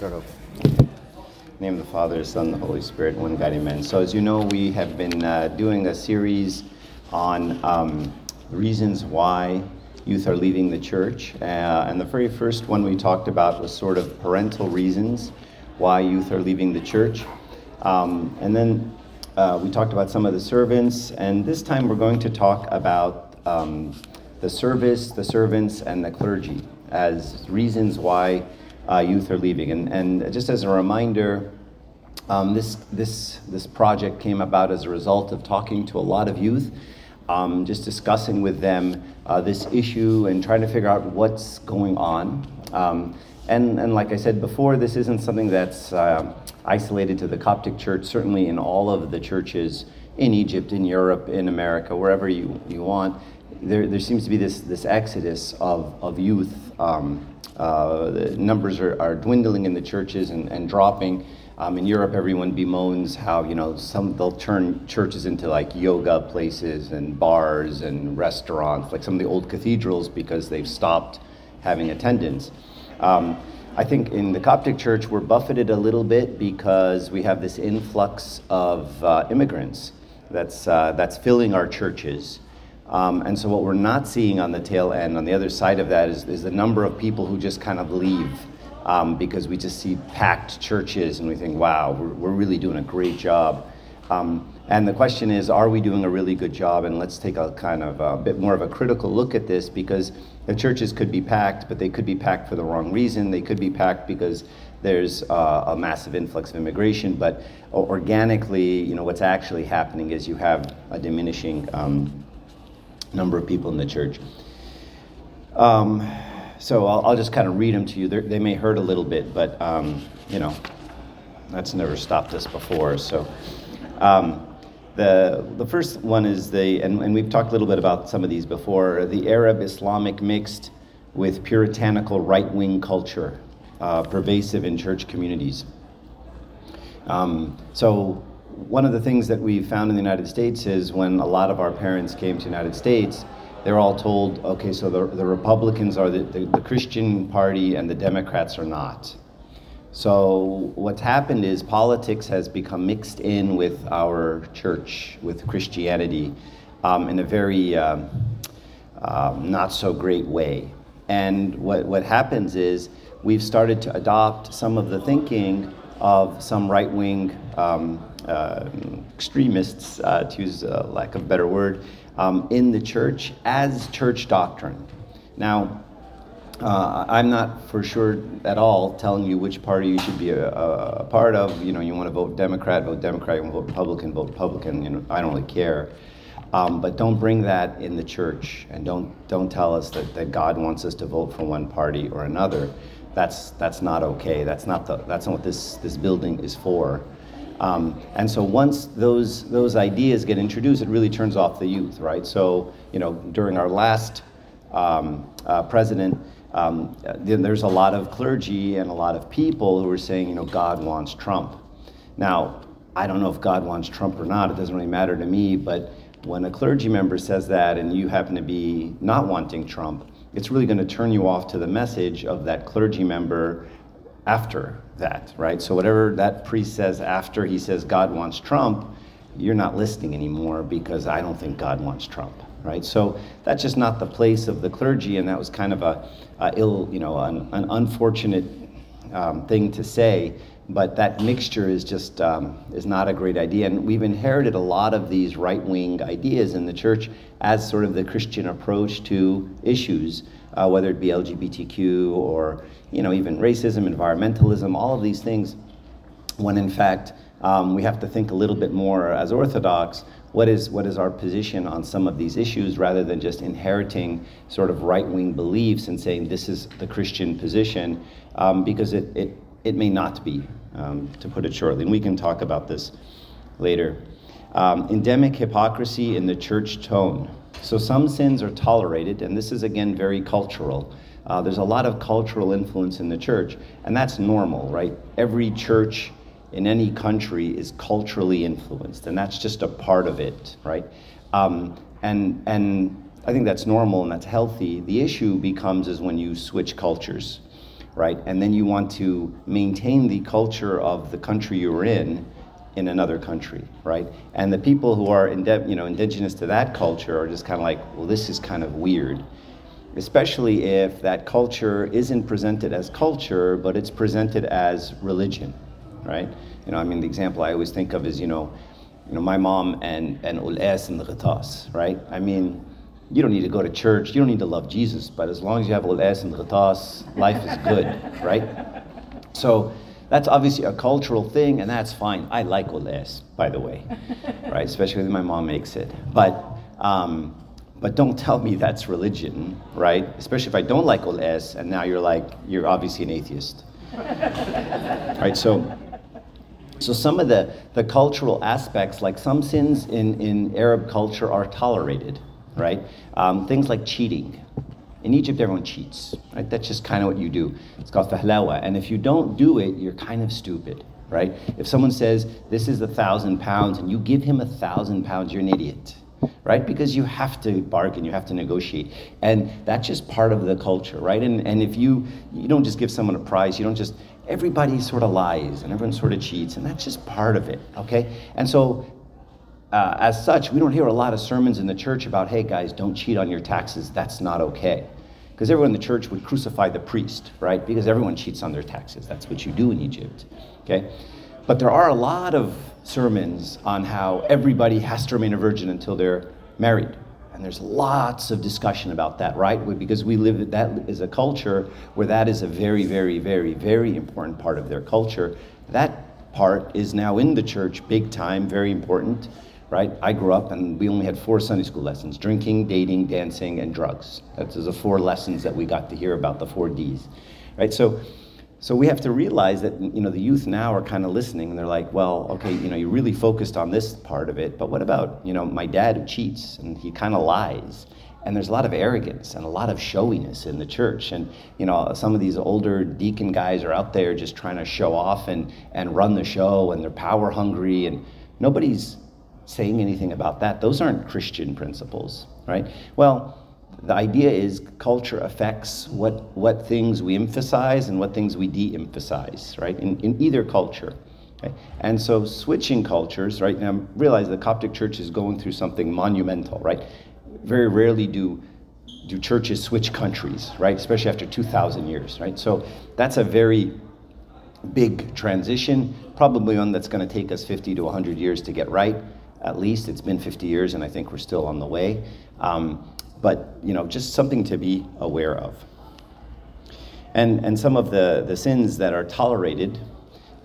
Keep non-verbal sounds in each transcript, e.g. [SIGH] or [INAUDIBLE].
Start over. Name of the Father, the Son, the Holy Spirit, one God, amen. So, as you know, we have been uh, doing a series on um, reasons why youth are leaving the church. Uh, and the very first one we talked about was sort of parental reasons why youth are leaving the church. Um, and then uh, we talked about some of the servants. And this time we're going to talk about um, the service, the servants, and the clergy as reasons why uh, youth are leaving. And, and just as a reminder, um, this, this, this project came about as a result of talking to a lot of youth, um, just discussing with them uh, this issue and trying to figure out what's going on. Um, and, and like I said before, this isn't something that's uh, isolated to the Coptic Church, certainly in all of the churches in Egypt, in Europe, in America, wherever you, you want. There, there seems to be this, this exodus of, of youth um, uh, the numbers are, are dwindling in the churches and, and dropping. Um, in Europe, everyone bemoans how you know some they'll turn churches into like yoga places and bars and restaurants, like some of the old cathedrals, because they've stopped having attendance. Um, I think in the Coptic Church we're buffeted a little bit because we have this influx of uh, immigrants that's uh, that's filling our churches. Um, and so, what we're not seeing on the tail end, on the other side of that, is, is the number of people who just kind of leave um, because we just see packed churches and we think, wow, we're, we're really doing a great job. Um, and the question is, are we doing a really good job? And let's take a kind of a bit more of a critical look at this because the churches could be packed, but they could be packed for the wrong reason. They could be packed because there's uh, a massive influx of immigration, but organically, you know, what's actually happening is you have a diminishing um, number of people in the church. Um, so I'll, I'll, just kind of read them to you. They're, they may hurt a little bit, but um, you know, that's never stopped us before. So um, the the first one is the, and, and, we've talked a little bit about some of these before. The Arab Islamic mixed with puritanical right wing culture, uh, pervasive in church communities. Um, so one of the things that we found in the United States is when a lot of our parents came to the United States, they're all told, okay, so the, the Republicans are the, the, the Christian party and the Democrats are not. So what's happened is politics has become mixed in with our church, with Christianity, um, in a very um, um, not so great way. And what, what happens is we've started to adopt some of the thinking of some right wing um, extremists, uh, to use a lack of a better word, um, in the church as church doctrine. Now, uh, I'm not for sure at all telling you which party you should be a, a, part of. You know, you want to vote Democrat, vote Democrat. You want to vote Republican, vote Republican. You know, I don't really care. Um, but don't bring that in the church, and don't don't tell us that, that God wants us to vote for one party or another. That's that's not okay. That's not the that's not what this this building is for. Um, and so once those, those ideas get introduced, it really turns off the youth, right? So, you know, during our last um, uh, president, um, there's a lot of clergy and a lot of people who are saying, you know, God wants Trump. Now, I don't know if God wants Trump or not, it doesn't really matter to me, but when a clergy member says that and you happen to be not wanting Trump, it's really going to turn you off to the message of that clergy member after that, right? So whatever that priest says after he says God wants Trump, you're not listening anymore because I don't think God wants Trump, right? So that's just not the place of the clergy, and that was kind of a, a ill, you know, an, an unfortunate um, thing to say. But that mixture is just um, is not a great idea, and we've inherited a lot of these right-wing ideas in the church as sort of the Christian approach to issues, uh, whether it be LGBTQ or you know, even racism, environmentalism, all of these things, when in fact um, we have to think a little bit more as Orthodox. What is, what is our position on some of these issues rather than just inheriting sort of right wing beliefs and saying this is the Christian position? Um, because it, it, it may not be, um, to put it shortly. And we can talk about this later. Um, endemic hypocrisy in the church tone. So some sins are tolerated, and this is again very cultural. Uh, there's a lot of cultural influence in the church, and that's normal, right? Every church in any country is culturally influenced, and that's just a part of it, right? Um, and and I think that's normal and that's healthy. The issue becomes is when you switch cultures, right? And then you want to maintain the culture of the country you're in in another country, right? And the people who are inde- you know, indigenous to that culture are just kind of like, well, this is kind of weird. Especially if that culture isn't presented as culture, but it's presented as religion, right? You know, I mean, the example I always think of is, you know, you know, my mom and and Ulas and the Ghatas, right? I mean, you don't need to go to church, you don't need to love Jesus, but as long as you have Ulas and the Ghatas, life is good, [LAUGHS] right? So that's obviously a cultural thing, and that's fine. I like Ulas, by the way, [LAUGHS] right? Especially when my mom makes it. But um, but don't tell me that's religion, right? Especially if I don't like Ulas, and now you're like, you're obviously an atheist. [LAUGHS] right? So so some of the, the cultural aspects, like some sins in, in Arab culture are tolerated, right? Um, things like cheating. In Egypt, everyone cheats, right? That's just kind of what you do. It's called fahlawa. And if you don't do it, you're kind of stupid, right? If someone says, this is a thousand pounds, and you give him a thousand pounds, you're an idiot, right? Because you have to bargain, you have to negotiate. And that's just part of the culture, right? And, and if you, you don't just give someone a prize, you don't just, everybody sort of lies and everyone sort of cheats, and that's just part of it, okay? And so, uh, as such, we don't hear a lot of sermons in the church about, hey guys, don't cheat on your taxes, that's not okay. Because everyone in the church would crucify the priest, right? Because everyone cheats on their taxes. That's what you do in Egypt, okay? But there are a lot of sermons on how everybody has to remain a virgin until they're married and there's lots of discussion about that, right? Because we live, that is a culture where that is a very, very, very, very important part of their culture. That part is now in the church, big time, very important, right? I grew up and we only had four Sunday school lessons drinking, dating, dancing, and drugs. That's the four lessons that we got to hear about, the four D's, right? So, so we have to realize that you know the youth now are kind of listening and they're like, well, okay, you know, you really focused on this part of it, but what about you know my dad who cheats and he kind of lies, and there's a lot of arrogance and a lot of showiness in the church, and you know some of these older deacon guys are out there just trying to show off and and run the show and they're power hungry and nobody's saying anything about that. Those aren't Christian principles, right? Well the idea is culture affects what, what things we emphasize and what things we de emphasize, right, in, in either culture. And so switching cultures, right, now realize the Coptic Church is going through something monumental, right? Very rarely do, do churches switch countries, right, especially after 2,000 years, right? So that's a very big transition, probably one that's going to take us 50 to 100 years to get right. At least it's been 50 years, and I think we're still on the way. Um, but you know, just something to be aware of. And, and some of the, the sins that are tolerated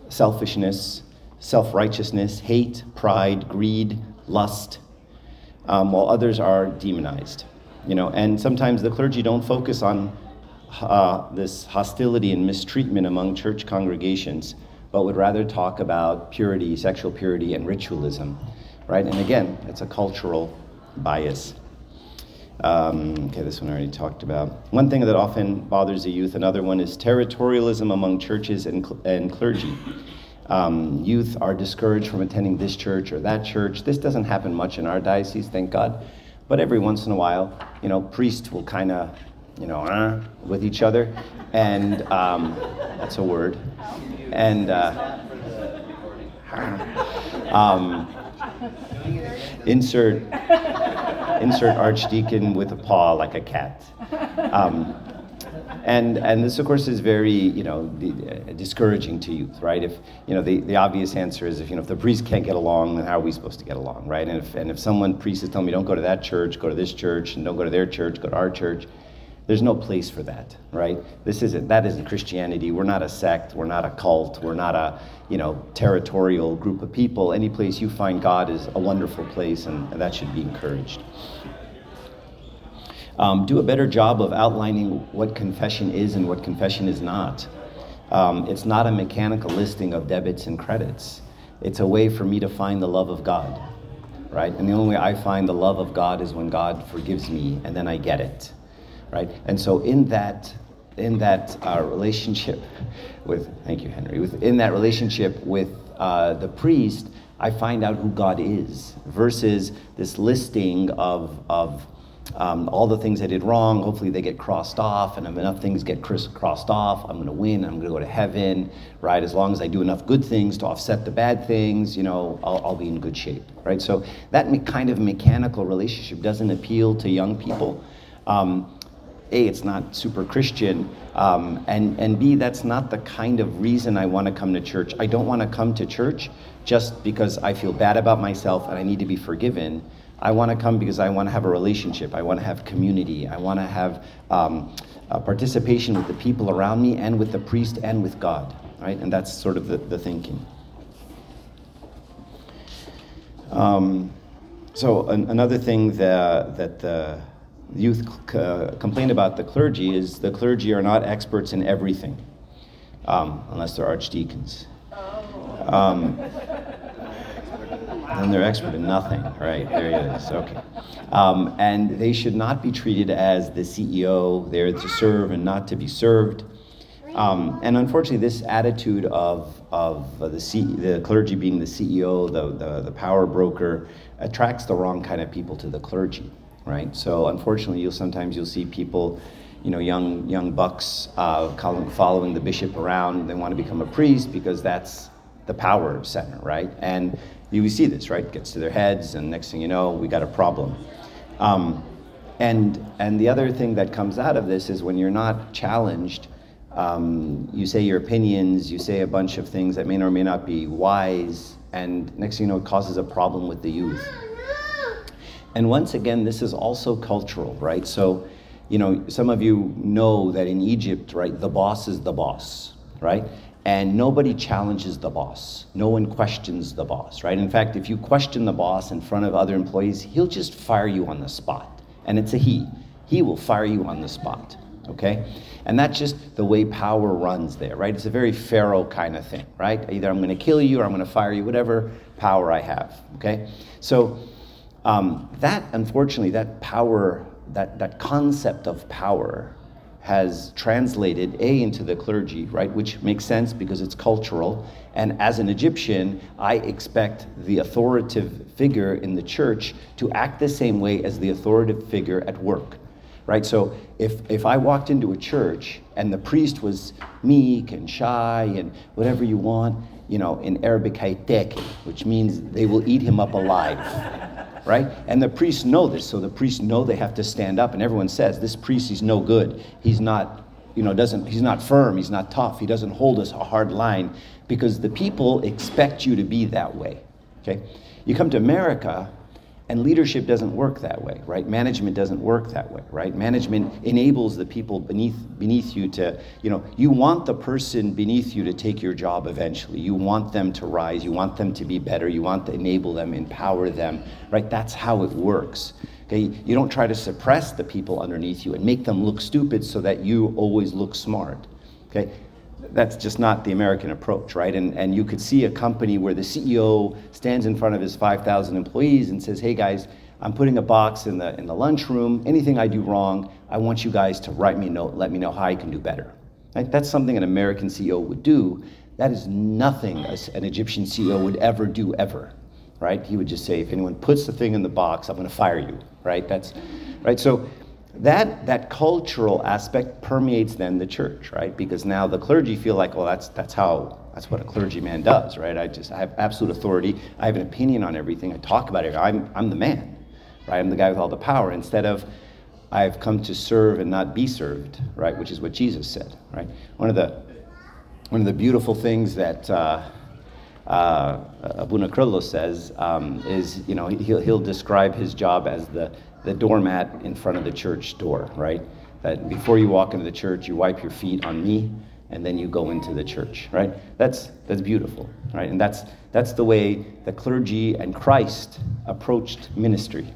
selfishness, self righteousness, hate, pride, greed, lust, um, while others are demonized. You know, and sometimes the clergy don't focus on uh, this hostility and mistreatment among church congregations, but would rather talk about purity, sexual purity, and ritualism, right? And again, it's a cultural bias. Um, okay, this one I already talked about. One thing that often bothers the youth, another one is territorialism among churches and, cl- and clergy. Um, youth are discouraged from attending this church or that church. This doesn't happen much in our diocese, thank God. But every once in a while, you know, priests will kind of, you know, uh, with each other. And um, that's a word. And uh, [LAUGHS] um, insert insert archdeacon with a paw like a cat. Um, and and this of course is very you know uh, discouraging to youth right if you know the, the obvious answer is if you know if the priest can't get along then how are we supposed to get along right and if and if someone priest is telling me don't go to that church go to this church and don't go to their church go to our church there's no place for that right? This isn't that isn't christianity. We're not a sect. We're not a cult. We're not a you know territorial group of people. Any place you find god is a wonderful place and, and that should be encouraged. Um, do a better job of outlining what confession is and what confession is not. Um, it's not a mechanical listing of debits and credits. It's a way for me to find the love of god right? And the only way i find the love of god is when god forgives me and then i get it right? And so in that in that uh, relationship with thank you henry with in that relationship with uh, the priest i find out who god is versus this listing of of um, all the things I did wrong, hopefully they get crossed off, and if enough things get crossed off, I'm going to win. I'm going to go to heaven, right? As long as I do enough good things to offset the bad things, you know, I'll, I'll be in good shape, right? So that me- kind of mechanical relationship doesn't appeal to young people. Um, a, it's not super Christian, um, and and B, that's not the kind of reason I want to come to church. I don't want to come to church just because I feel bad about myself and I need to be forgiven. I want to come because I want to have a relationship. I want to have community. I want to have um, participation with the people around me and with the priest and with God, right? And that's sort of the, the thinking. Um, so an, another thing that, that the youth c- complain about the clergy is the clergy are not experts in everything, um, unless they're archdeacons. Um, then they're expert in nothing, right? There it is. Okay. Um, and they should not be treated as the CEO. They're to serve and not to be served. Um, and unfortunately, this attitude of, of the, C, the clergy being the CEO, the, the, the power broker, attracts the wrong kind of people to the clergy, right? So unfortunately, you'll sometimes you'll see people, you know, young young bucks uh, following the bishop around. They want to become a priest because that's the power center, right? And you see this, right? Gets to their heads, and next thing you know, we got a problem. Um, and and the other thing that comes out of this is when you're not challenged, um, you say your opinions, you say a bunch of things that may or may not be wise, and next thing you know, it causes a problem with the youth. And once again, this is also cultural, right? So, you know, some of you know that in Egypt, right, the boss is the boss, right? and nobody challenges the boss. No one questions the boss, right? In fact, if you question the boss in front of other employees, he'll just fire you on the spot. And it's a he. He will fire you on the spot, okay? And that's just the way power runs there, right? It's a very Pharaoh kind of thing, right? Either I'm to kill you or I'm to fire you, whatever power I have, okay? So um, that, unfortunately, that power, that, that concept of power has translated A into the clergy, right, which makes sense because it's cultural. And as an Egyptian, I expect the authoritative figure in the church to act the same way as the authoritative figure at work, right? So if, if I walked into a church and the priest was meek and shy and whatever you want, you know, in Arabic, haitek, which means they will eat him up alive right? And the priests know this, so the priests know they have to stand up, and everyone says, This priest, he's no good. He's not, you know, doesn't, he's not firm, he's not tough, he doesn't hold us a hard line, because the people expect you to be that way, okay? You come to America, and leadership doesn't work that way, right? Management doesn't work that way, right? Management enables the people beneath beneath you to, you know, you want the person beneath you to take your job eventually. You want them to rise, you want them to be better, you want to enable them, empower them, right? That's how it works. Okay? You don't try to suppress the people underneath you and make them look stupid so that you always look smart. Okay? That's just not the American approach, right? And, and you could see a company where the CEO stands in front of his 5,000 employees and says, hey guys, I'm putting a box in the, in the lunchroom. Anything I do wrong, I want you guys to write me a note, let me know how I can do better. Right? That's something an American CEO would do. That is nothing an Egyptian CEO would ever do, ever. Right? He would just say, if anyone puts the thing in the box, I'm going to fire you. Right? That's right. So that that cultural aspect permeates then the church, right? Because now the clergy feel like, well, that's that's how that's what a clergyman does, right? I just I have absolute authority. I have an opinion on everything. I talk about it. I'm I'm the man, right? I'm the guy with all the power. Instead of I've come to serve and not be served, right? Which is what Jesus said, right? One of the one of the beautiful things that uh, uh, Abuna Krillo says um, is, you know, he'll, he'll describe his job as the the doormat in front of the church door, right? That before you walk into the church, you wipe your feet on me, and then you go into the church, right? That's that's beautiful, right? And that's that's the way the clergy and Christ approached ministry.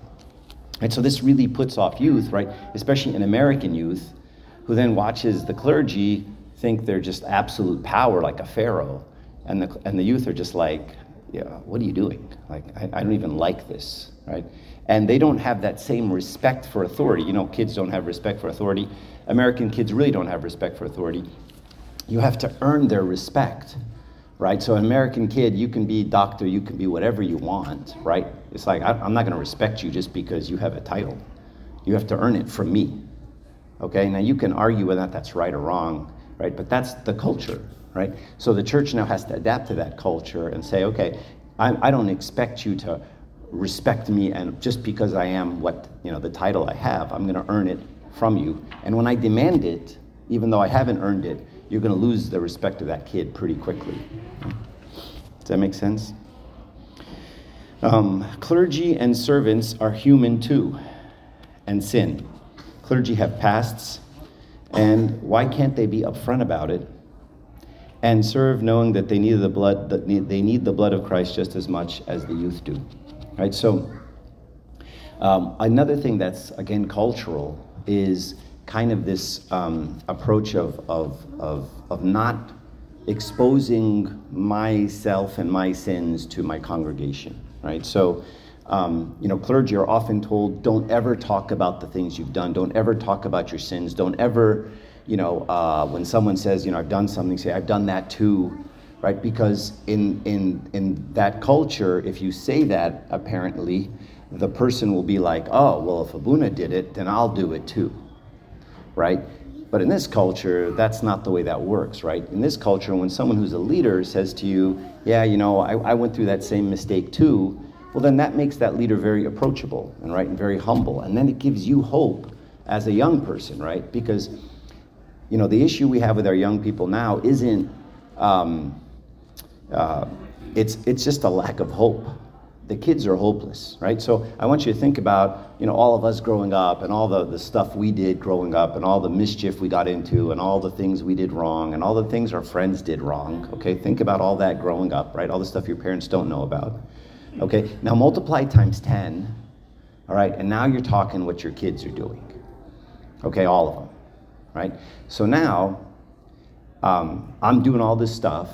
And so this really puts off youth, right? Especially an American youth, who then watches the clergy think they're just absolute power like a pharaoh, and the and the youth are just like, yeah, what are you doing? Like, I, I don't even like this, right? And they don't have that same respect for authority. You know, kids don't have respect for authority. American kids really don't have respect for authority. You have to earn their respect, right? So, an American kid, you can be doctor, you can be whatever you want, right? It's like, I, am not going to respect you just because you have a title. You have to earn it from me. Okay, now you can argue whether that's right or wrong, right? But that's the culture, right? So the church now has to adapt to that culture and say, okay, I, I don't expect you to respect me, and just because I am what you know the title I have, I'm going to earn it from you. And when I demand it, even though I haven't earned it, you're going to lose the respect of that kid pretty quickly. Does that make sense? Um, clergy and servants are human too and sin. Clergy have pasts, and why can't they be upfront about it and serve knowing that they need the blood that they need the blood of Christ just as much as the youth do? Right? So um, another thing that's again cultural is kind of this um, approach of, of, of, of not exposing myself and my sins to my congregation, right? So um, you know, clergy are often told, don't ever talk about the things you've done. Don't ever talk about your sins. Don't ever, you know, uh, when someone says, you know, I've done something, say, I've done that too, right? Because in, in, in that culture, if you say that, apparently, the person will be like, oh, well, if Abuna did it, then I'll do it too, right? But in this culture, that's not the way that works, right? In this culture, when someone who's a leader says to you, yeah, you know, I, I went through that same mistake too, well, then that makes that leader very approachable and right and very humble. And then it gives you hope as a young person, right? Because, you know, the issue we have with our young people now isn't, um, uh, it's, it's just a lack of hope. The kids are hopeless, right? So I want you to think about, you know, all of us growing up and all the, the stuff we did growing up and all the mischief we got into and all the things we did wrong and all the things our friends did wrong, okay? Think about all that growing up, right? All the stuff your parents don't know about. Okay, now multiply times 10, all right, and now you're talking what your kids are doing. Okay, all of them, right? So now um, I'm doing all this stuff,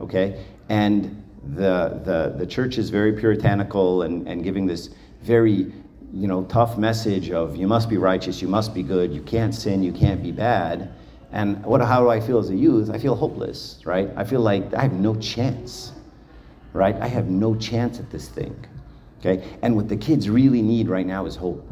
okay, and the, the, the church is very puritanical and, and giving this very you know tough message of you must be righteous you must be good you can't sin you can't be bad and what how do i feel as a youth i feel hopeless right i feel like i have no chance right? I have no chance at this thing. Okay? And what the kids really need right now is hope.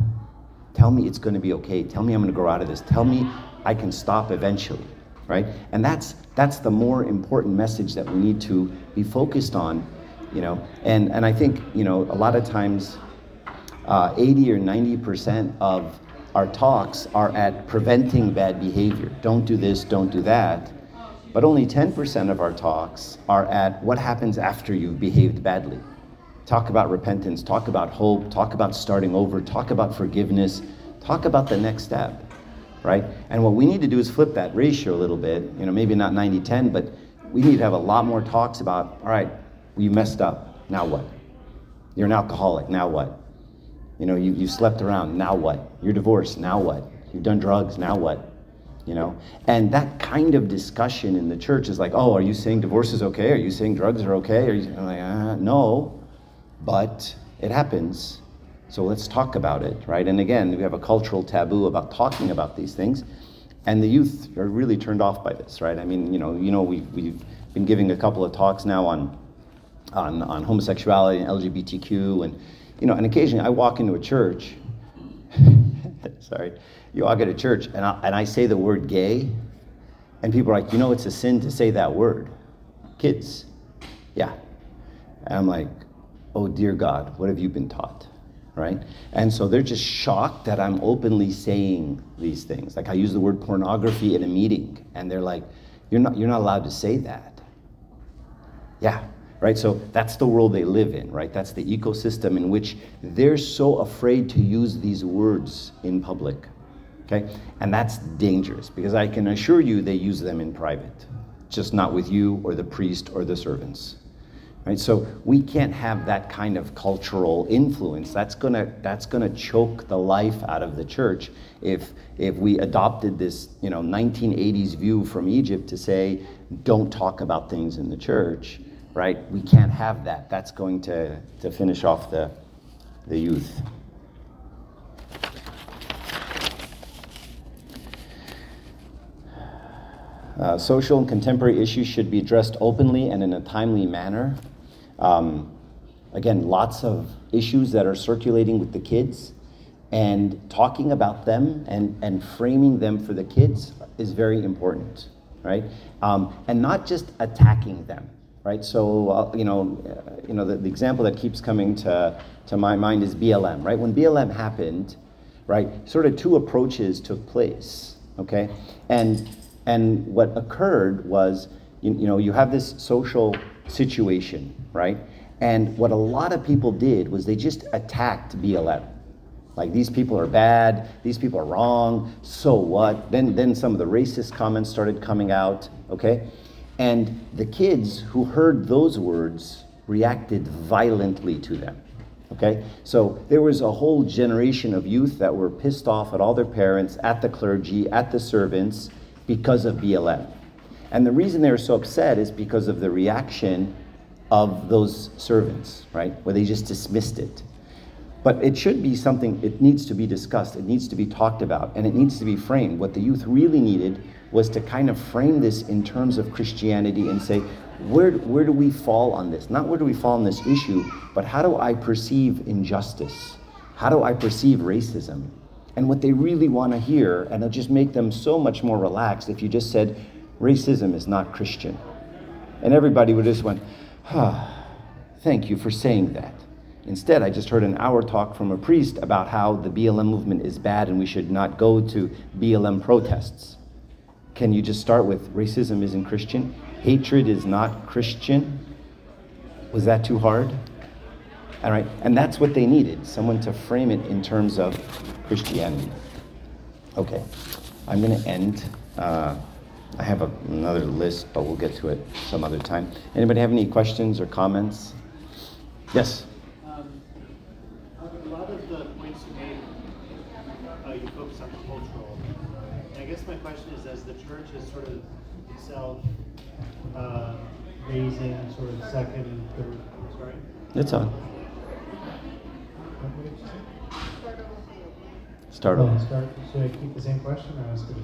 Tell me it's to be okay. Tell me I'm to grow out of this. Tell me I can stop eventually, right? And that's that's the more important message that we need to be focused on, you know. And and I think you know a lot of times, uh, 80 or 90 percent of our talks are at preventing bad behavior. Don't do this. Don't do that. But only 10% of our talks are at what happens after you've behaved badly. Talk about repentance, talk about hope, talk about starting over, talk about forgiveness, talk about the next step, right? And what we need to do is flip that ratio a little bit, you know, maybe not 90 10, but we need to have a lot more talks about, all right, you messed up, now what? You're an alcoholic, now what? You know, you, you slept around, now what? You're divorced, now what? You've done drugs, now what? you know and that kind of discussion in the church is like oh are you saying divorce is okay are you saying drugs are okay are you like uh, no but it happens so let's talk about it right and again we have a cultural taboo about talking about these things and the youth are really turned off by this right i mean you know you know we, we've been giving a couple of talks now on on, on homosexuality and lgbtq and you know and occasionally i walk into a church [LAUGHS] sorry you walk into a church and I, and I say the word gay, and people are like, you know, it's a sin to say that word. Kids, yeah. And I'm like, oh dear God, what have you been taught? Right? And so they're just shocked that I'm openly saying these things. Like I use the word pornography in a meeting, and they're like, you're not, you're not allowed to say that. Yeah, right? So that's the world they live in, right? That's the ecosystem in which they're so afraid to use these words in public. Okay? And that's dangerous because I can assure you they use them in private, just not with you or the priest or the servants. Right? So we can't have that kind of cultural influence. That's gonna that's gonna choke the life out of the church if if we adopted this, you know, 1980s view from Egypt to say, don't talk about things in the church, right? We can't have that. That's going to, to finish off the, the youth. Uh, social and contemporary issues should be addressed openly and in a timely manner. Um, again, lots of issues that are circulating with the kids, And talking about them and, and framing them for the kids is very important, right? Um, and not just attacking them, right? So, uh, you know, uh, you know the, the example that keeps coming to, to my mind is BLM, right? When BLM happened, right, sort of two approaches took place, okay? And, and what occurred was, you, you know, you have this social situation, right? And what a lot of people did was they just attacked BLM. Like these people are bad, these people are wrong, so what? Then then some of the racist comments started coming out, okay? And the kids who heard those words reacted violently to them. Okay? So there was a whole generation of youth that were pissed off at all their parents, at the clergy, at the servants because of BLM. And the reason they were so upset is because of the reaction of those servants, right? Where they just dismissed it. But it should be something, it needs to be discussed, it needs to be talked about, and it needs to be framed. What the youth really needed was to kind of frame this in terms of Christianity and say, where, where do we fall on this? Not where do we fall on this issue, but how do I perceive injustice? How do I perceive racism? And what they really want to hear, and it'll just make them so much more relaxed if you just said, racism is not Christian. And everybody would just went, ah, thank you for saying that. Instead, I just heard an hour talk from a priest about how the BLM movement is bad and we should not go to BLM protests. Can you just start with racism isn't Christian? Hatred is not Christian? Was that too hard? All right, and that's what they needed someone to frame it in terms of Christianity. Okay, I'm going to end. Uh, I have a, another list, but we'll get to it some other time. Anybody have any questions or comments? Yes. Um, a lot of the points you made, uh, you focus on the cultural. And I guess my question is, as the church is sort of itself uh, raising sort of second, third, sorry. It's on. What did you say? Start Oh, start. Should I keep the same question or ask it?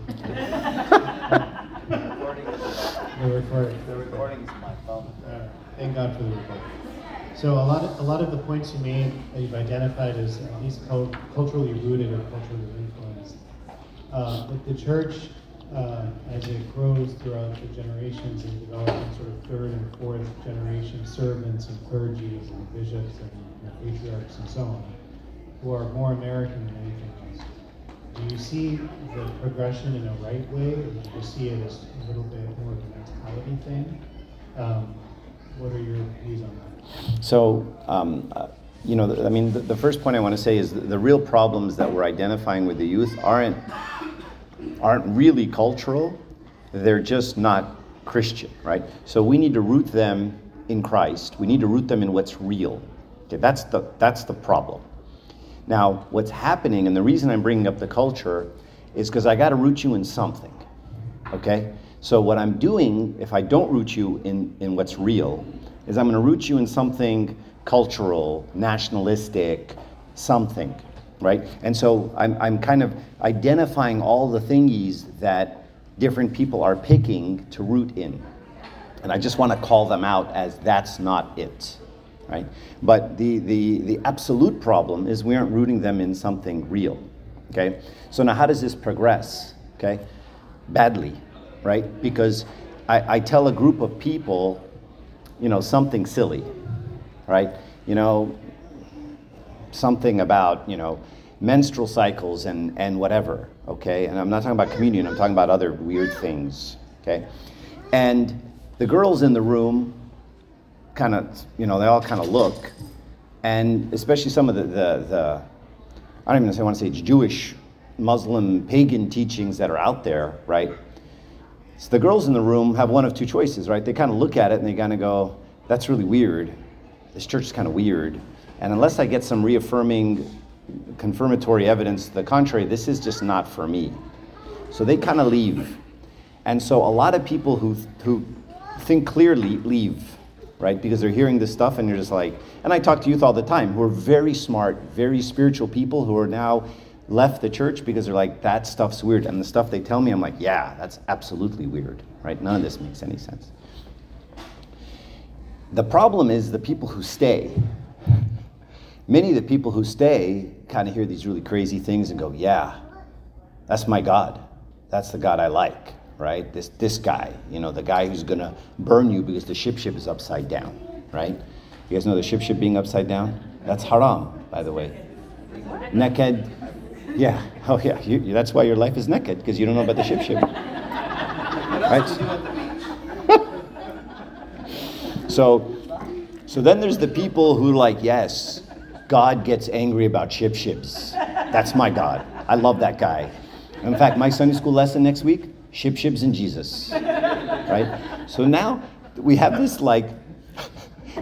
[LAUGHS] [LAUGHS] The recording. The recording's my phone. Uh, Thank God for the recording. So a lot of, a lot of the points you made that you've identified as at least cul- culturally rooted or culturally influenced. Uh, the, the church, uh, as it grows throughout the generations and developing sort of third and fourth generation servants and clergies and bishops and patriarchs and so on, who are more American than anything else. Do you see the progression in a right way, or do you see it as a little bit more of a mentality thing? Um, what are your views on that? So, um, uh, you know, I mean, the, the first point I want to say is the, the real problems that we're identifying with the youth aren't aren't really cultural. They're just not Christian, right? So we need to root them in Christ. We need to root them in what's real. Okay, that's the that's the problem. Now, what's happening, and the reason I'm bringing up the culture, is because I got to root you in something. Okay? So, what I'm doing, if I don't root you in, in what's real, is I'm going to root you in something cultural, nationalistic, something, right? And so I'm, I'm kind of identifying all the thingies that different people are picking to root in. And I just want to call them out as that's not it, right? But the, the, the absolute problem is we aren't rooting them in something real, okay? So now how does this progress, okay? Badly, right? Because I, I tell a group of people, you know, something silly, right? You know, something about, you know, menstrual cycles and, and whatever, okay? And I'm not talking about communion, I'm talking about other weird things, okay? And the girls in the room kind of, you know, they all kind of look, and especially some of the, the, the I don't even want to say it's Jewish, Muslim, pagan teachings that are out there, right? So the girls in the room have one of two choices, right? They kind of look at it and they kind of go, that's really weird. This church is kind of weird. And unless I get some reaffirming, confirmatory evidence to the contrary, this is just not for me. So they kind of leave. And so a lot of people who, who think clearly leave, right? Because they're hearing this stuff and you're just like, and I talk to youth all the time who are very smart, very spiritual people who are now left the church because they're like, that stuff's weird. And the stuff they tell me, I'm like, yeah, that's absolutely weird, right? None of this makes any sense. The problem is the people who stay, many of the people who stay kind of hear these really crazy things and go, yeah, that's my God. That's the God I like, right? This, this guy, you know, the guy who's to burn you because the ship ship is upside down, right? You guys know the ship ship being upside down? That's haram, by the way. Naked. Yeah. Oh, yeah. You- that's why your life is naked, because you don't know about the ship ship. Right? [LAUGHS] So, so then there's the people who like, yes, God gets angry about ship ships. That's my God. I love that guy. In fact, my Sunday school lesson next week, ship ships and Jesus. Right? So now we have this like,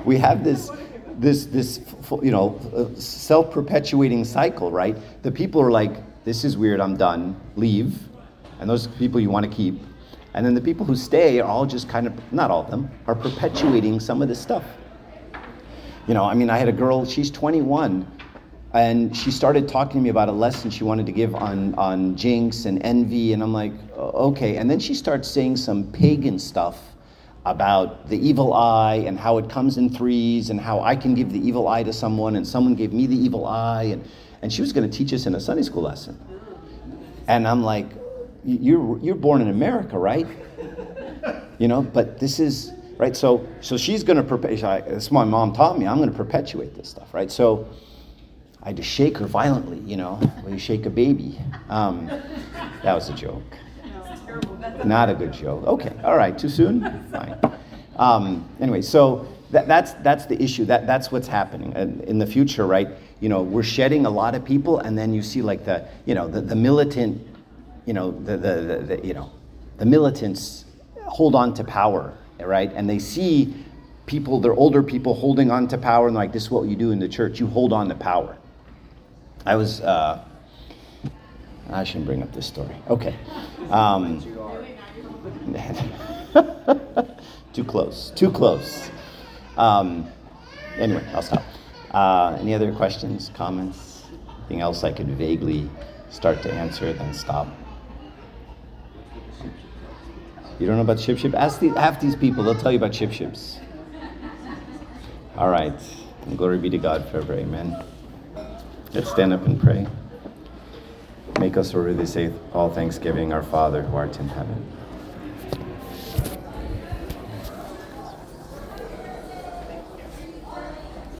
we have this, this, this, you know, uh, self-perpetuating cycle, right? The people are like, this is weird, I'm done, leave. And those people you want to keep. And then the people who stay are all just kind of, not all of them, are perpetuating some of this stuff. You know, I mean, I had a girl, she's 21, and she started talking to me about a lesson she wanted to give on, on jinx and envy, and I'm like, okay. And then she starts saying some pagan stuff about the evil eye and how it comes in threes and how I can give the evil eye to someone and someone gave me the evil eye. And, and she was going to teach us in a Sunday school lesson. And I'm like, you're, you're born in America, right? You know, but this is, right? So, so she's going to perpetuate, that's what my mom taught me, I'm going to perpetuate this stuff, right? So I had to shake her violently, you know, when you shake a baby. Um, that was a joke. Not a good joke. Okay, all right, too soon? Fine. Um, anyway, so that, that's, that's the issue. That, that's what's happening. And in the future, right, you know, we're shedding a lot of people, and then you see like the, you know, the, the militant, you know, the, the, the, the, you know, the militants hold on to power, right? And they see people, they're older people holding on to power, and like, this is what you do in the church. You hold on to power. I was, uh, I shouldn't bring up this story. Okay. Um, [LAUGHS] too close. Too close. Um, anyway, I'll stop. Uh, any other questions, comments? Anything else I could vaguely start to answer, then stop? You don't know about ship ship? Ask the, half these people, they'll tell you about ship ships. All right. And glory be to God forever. Amen. Let's stand up and pray. Make us worthy to say all thanksgiving, our Father who art in heaven.